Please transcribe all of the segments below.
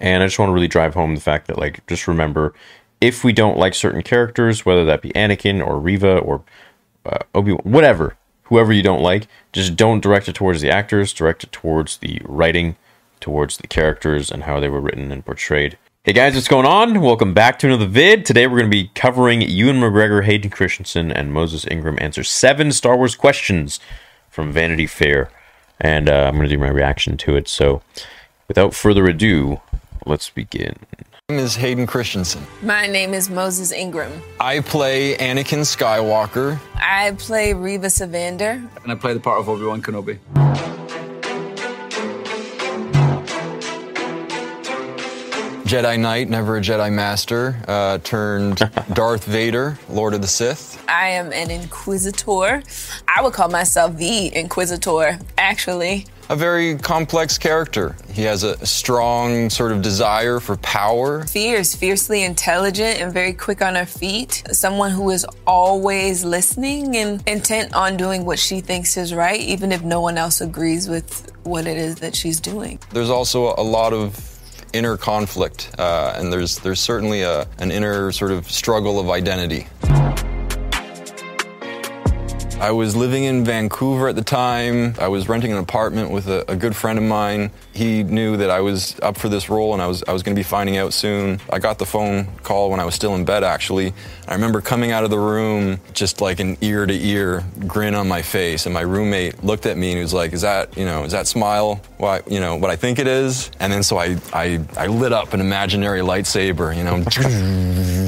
And I just want to really drive home the fact that, like, just remember if we don't like certain characters, whether that be Anakin or Reva or uh, Obi Wan, whatever, whoever you don't like, just don't direct it towards the actors, direct it towards the writing, towards the characters and how they were written and portrayed. Hey guys, what's going on? Welcome back to another vid. Today we're going to be covering Ewan McGregor, Hayden Christensen, and Moses Ingram answer seven Star Wars questions from Vanity Fair. And uh, I'm going to do my reaction to it. So without further ado, let's begin. My name is Hayden Christensen. My name is Moses Ingram. I play Anakin Skywalker. I play Reva Sevander. And I play the part of Obi Wan Kenobi. Jedi Knight, never a Jedi Master, uh, turned Darth Vader, Lord of the Sith. I am an Inquisitor. I would call myself the Inquisitor, actually. A very complex character. He has a strong sort of desire for power. Fierce, fiercely intelligent, and very quick on her feet. Someone who is always listening and intent on doing what she thinks is right, even if no one else agrees with what it is that she's doing. There's also a lot of inner conflict, uh, and there's there's certainly a, an inner sort of struggle of identity. I was living in Vancouver at the time. I was renting an apartment with a, a, good friend of mine. He knew that I was up for this role and I was I was going to be finding out soon. I got the phone call when I was still in bed actually. I remember coming out of the room just like an ear to ear grin on my face and my roommate looked at me and he was like, "Is that, you know, is that smile what, you know, what I think it is?" And then so I I I lit up an imaginary lightsaber, you know.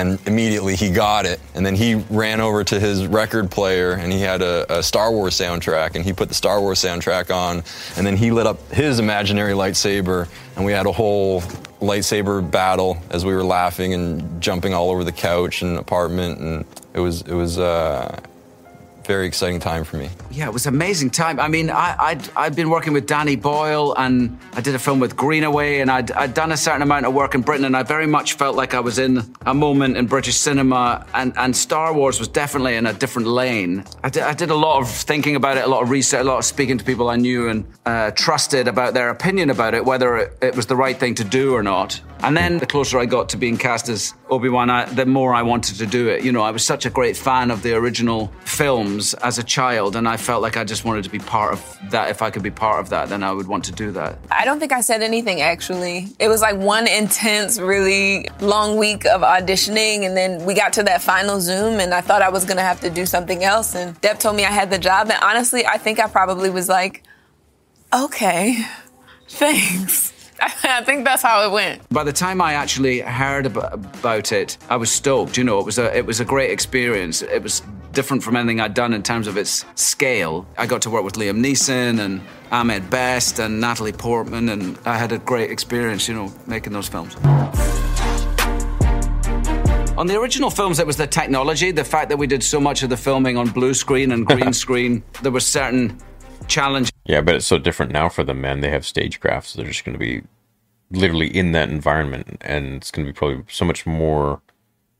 and immediately he got it. And then he ran over to his record player and he had a, a, Star Wars soundtrack and he put the Star Wars soundtrack on. And then he lit up his imaginary lightsaber and we had a whole lightsaber battle as we were laughing and jumping all over the couch and apartment. And it was, it was, uh, very exciting time for me. Yeah, it was amazing time. I mean, I, I'd, I'd been working with Danny Boyle and I did a film with Greenaway and I'd, I'd done a certain amount of work in Britain and I very much felt like I was in a moment in British cinema and, and Star Wars was definitely in a different lane. I did, I did a lot of thinking about it, a lot of research, a lot of speaking to people I knew and uh, trusted about their opinion about it, whether it, it was the right thing to do or not. And then the closer I got to being cast as Obi Wan, the more I wanted to do it. You know, I was such a great fan of the original films as a child, and I felt like I just wanted to be part of that. If I could be part of that, then I would want to do that. I don't think I said anything actually. It was like one intense, really long week of auditioning, and then we got to that final Zoom, and I thought I was gonna have to do something else. And Deb told me I had the job, and honestly, I think I probably was like, okay, thanks. I think that's how it went. By the time I actually heard about it, I was stoked. You know, it was a it was a great experience. It was different from anything I'd done in terms of its scale. I got to work with Liam Neeson and Ahmed Best and Natalie Portman, and I had a great experience. You know, making those films. On the original films, it was the technology, the fact that we did so much of the filming on blue screen and green screen. There were certain challenges yeah, but it's so different now for the men. They have stagecraft, so they're just going to be literally in that environment, and it's going to be probably so much more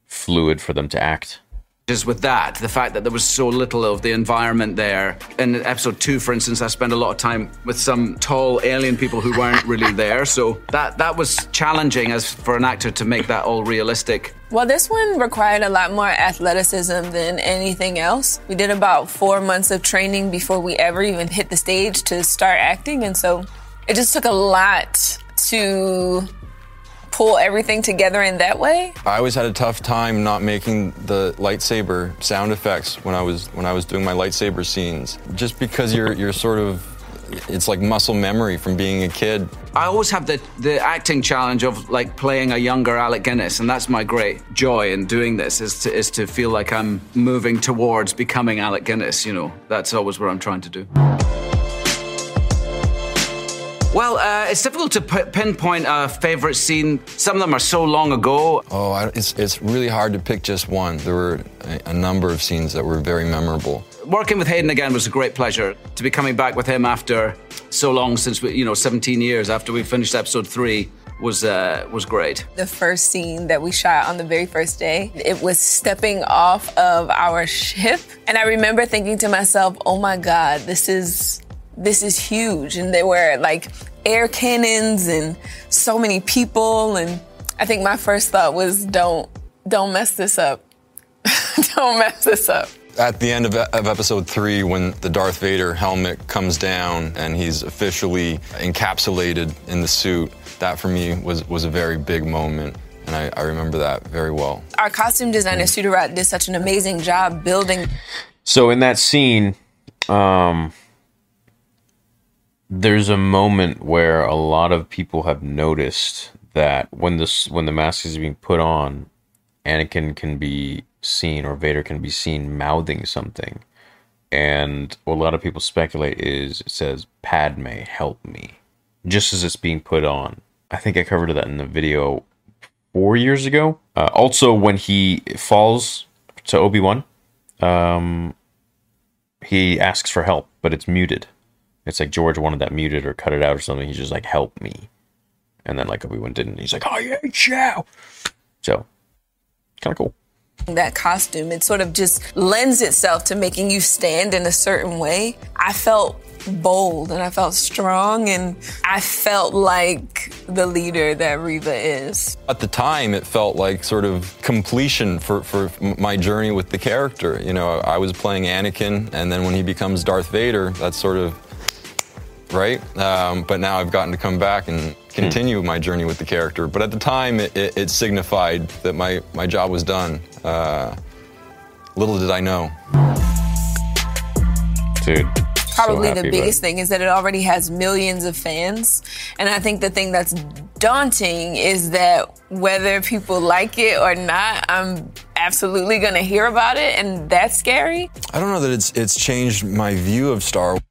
fluid for them to act. Just with that, the fact that there was so little of the environment there. In episode two, for instance, I spent a lot of time with some tall alien people who weren't really there. So that that was challenging as for an actor to make that all realistic. Well, this one required a lot more athleticism than anything else. We did about four months of training before we ever even hit the stage to start acting. And so it just took a lot to pull everything together in that way? I always had a tough time not making the lightsaber sound effects when I was when I was doing my lightsaber scenes. Just because you're you're sort of it's like muscle memory from being a kid. I always have the, the acting challenge of like playing a younger Alec Guinness, and that's my great joy in doing this is to, is to feel like I'm moving towards becoming Alec Guinness. You know, that's always what I'm trying to do. Well, uh, it's difficult to p- pinpoint a favorite scene. Some of them are so long ago. Oh, I, it's it's really hard to pick just one. There were a, a number of scenes that were very memorable. Working with Hayden again was a great pleasure. To be coming back with him after so long, since we, you know, 17 years after we finished episode three, was uh, was great. The first scene that we shot on the very first day, it was stepping off of our ship, and I remember thinking to myself, "Oh my God, this is this is huge. And there were like air cannons and so many people. And I think my first thought was, don't, don't mess this up. don't mess this up. At the end of, of, episode three, when the Darth Vader helmet comes down and he's officially encapsulated in the suit, that for me was, was a very big moment. And I, I remember that very well. Our costume designer, Suttirat, did such an amazing job building. So in that scene, um, there's a moment where a lot of people have noticed that when this when the mask is being put on, Anakin can be seen or Vader can be seen mouthing something. And what a lot of people speculate is it says, Padme, help me. Just as it's being put on. I think I covered that in the video four years ago. Uh, also, when he falls to Obi Wan, um, he asks for help, but it's muted. It's like George wanted that muted or cut it out or something. He's just like, help me. And then like Obi Wan didn't. He's like, I hate you. So, kind of cool. That costume, it sort of just lends itself to making you stand in a certain way. I felt bold and I felt strong and I felt like the leader that Reva is. At the time, it felt like sort of completion for, for my journey with the character. You know, I was playing Anakin, and then when he becomes Darth Vader, that's sort of right? Um, but now I've gotten to come back and continue my journey with the character. But at the time, it, it, it signified that my, my job was done. Uh, little did I know. Dude. Probably so the biggest thing is that it already has millions of fans. And I think the thing that's daunting is that whether people like it or not, I'm absolutely going to hear about it. And that's scary. I don't know that it's, it's changed my view of Star Wars.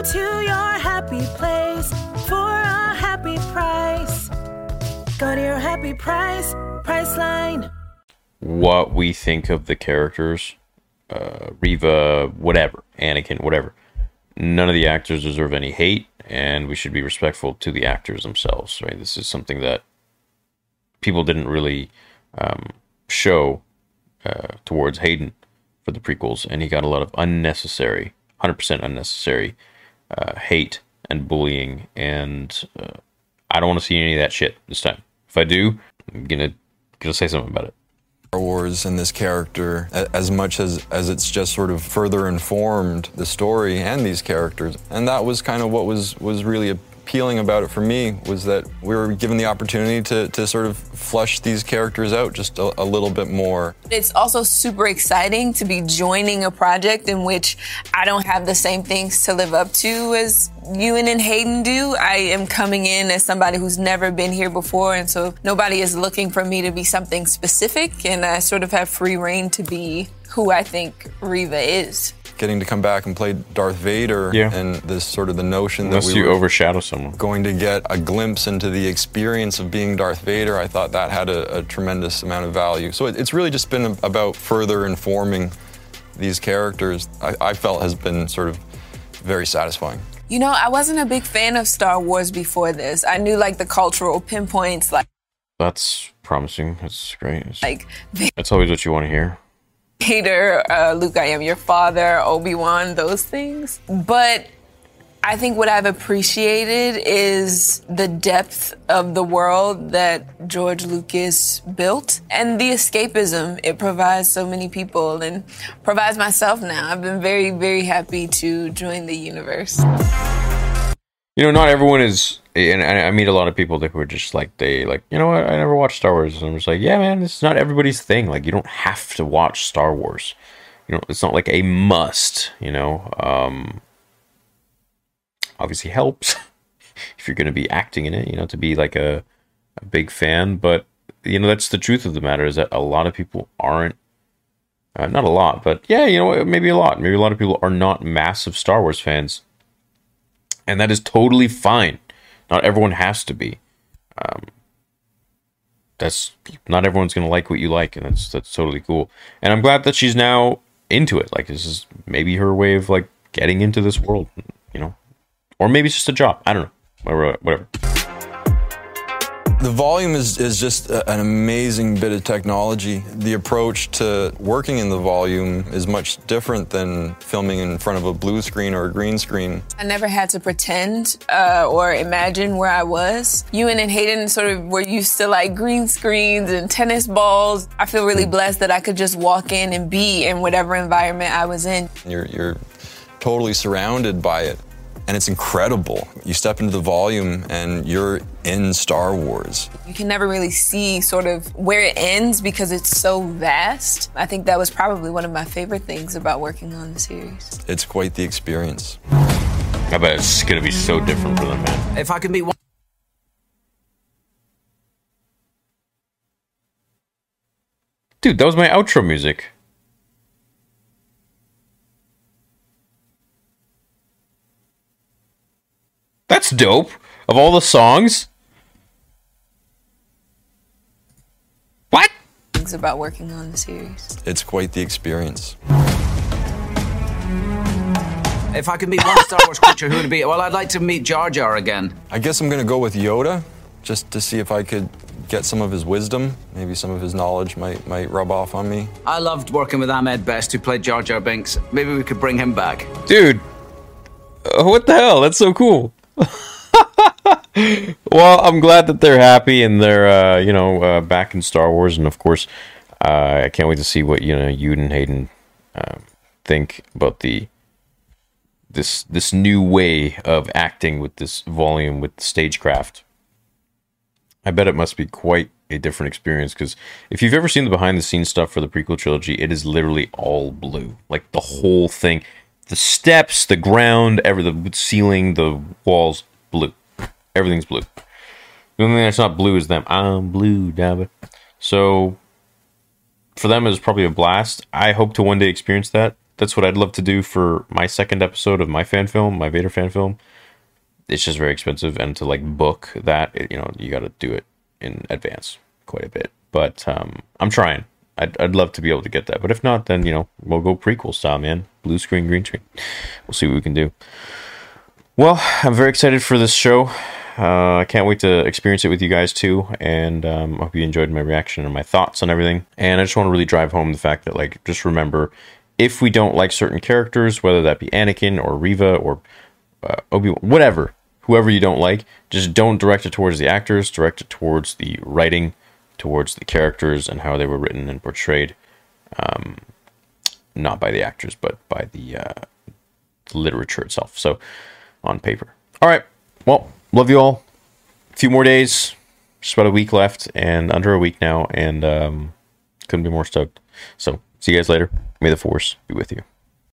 To your happy place for a happy price. Go to your happy price, Priceline. What we think of the characters, uh, Reva, whatever, Anakin, whatever. None of the actors deserve any hate, and we should be respectful to the actors themselves. Right? This is something that people didn't really um, show uh, towards Hayden for the prequels, and he got a lot of unnecessary 100% unnecessary uh, hate and bullying, and uh, I don't want to see any of that shit this time. If I do, I'm gonna gonna say something about it. Star Wars and this character, as much as as it's just sort of further informed the story and these characters, and that was kind of what was was really a appealing about it for me was that we were given the opportunity to, to sort of flush these characters out just a, a little bit more. It's also super exciting to be joining a project in which I don't have the same things to live up to as Ewan and Hayden do. I am coming in as somebody who's never been here before, and so nobody is looking for me to be something specific, and I sort of have free reign to be who I think Reva is getting to come back and play Darth Vader yeah. and this sort of the notion Unless that we you were overshadow someone going to get a glimpse into the experience of being Darth Vader, I thought that had a, a tremendous amount of value. So it, it's really just been about further informing these characters. I, I felt has been sort of very satisfying. You know, I wasn't a big fan of Star Wars before this. I knew like the cultural pinpoints, like. That's promising. That's great. Like. That's always what you want to hear. Vader, uh, Luke, I am your father, Obi Wan, those things. But I think what I've appreciated is the depth of the world that George Lucas built and the escapism it provides so many people and provides myself now. I've been very, very happy to join the universe. You know, not everyone is, and I meet a lot of people that who are just like they like, you know what? I never watched Star Wars, and I'm just like, yeah, man, it's not everybody's thing. Like, you don't have to watch Star Wars. You know, it's not like a must. You know, um, obviously helps if you're going to be acting in it. You know, to be like a, a big fan, but you know, that's the truth of the matter is that a lot of people aren't. Uh, not a lot, but yeah, you know, maybe a lot. Maybe a lot of people are not massive Star Wars fans and that is totally fine. Not everyone has to be. Um, that's not everyone's gonna like what you like, and that's that's totally cool. And I'm glad that she's now into it. Like this is maybe her way of like getting into this world, you know, or maybe it's just a job. I don't know. Whatever. whatever. The volume is, is just a- an amazing bit of technology. The approach to working in the volume is much different than filming in front of a blue screen or a green screen. I never had to pretend uh, or imagine where I was. Ewan and Hayden sort of were used to like green screens and tennis balls. I feel really blessed that I could just walk in and be in whatever environment I was in. You're, you're totally surrounded by it, and it's incredible. You step into the volume and you're in Star Wars. You can never really see sort of where it ends because it's so vast. I think that was probably one of my favorite things about working on the series. It's quite the experience. I bet it's gonna be so different for them, man. If I can be one. Dude, that was my outro music. That's dope. Of all the songs. What? Things about working on the series. It's quite the experience. If I could meet one Star Wars creature, who would it be? Well, I'd like to meet Jar Jar again. I guess I'm gonna go with Yoda, just to see if I could get some of his wisdom. Maybe some of his knowledge might might rub off on me. I loved working with Ahmed Best, who played Jar Jar Binks. Maybe we could bring him back. Dude. uh, what the hell? That's so cool. well, I'm glad that they're happy and they're, uh, you know, uh, back in Star Wars. And of course, uh, I can't wait to see what, you know, Ewan and Hayden um, think about the this this new way of acting with this volume with stagecraft. I bet it must be quite a different experience because if you've ever seen the behind the scenes stuff for the prequel trilogy, it is literally all blue. Like the whole thing. The steps, the ground, every the ceiling, the walls, blue. Everything's blue. The only thing that's not blue is them. I'm blue, damn it. So for them it was probably a blast. I hope to one day experience that. That's what I'd love to do for my second episode of my fan film, my Vader fan film. It's just very expensive, and to like book that, you know, you got to do it in advance quite a bit. But um, I'm trying. I'd, I'd love to be able to get that. But if not, then you know we'll go prequel style, man. Blue screen, green screen. We'll see what we can do. Well, I'm very excited for this show. Uh, I can't wait to experience it with you guys too, and um, I hope you enjoyed my reaction and my thoughts on everything. And I just want to really drive home the fact that, like, just remember, if we don't like certain characters, whether that be Anakin or Reva or uh, Obi, whatever, whoever you don't like, just don't direct it towards the actors. Direct it towards the writing, towards the characters and how they were written and portrayed. Um, not by the actors, but by the uh, literature itself. So on paper. All right. Well, love you all. A few more days. Just about a week left, and under a week now, and um, couldn't be more stoked. So see you guys later. May the force be with you.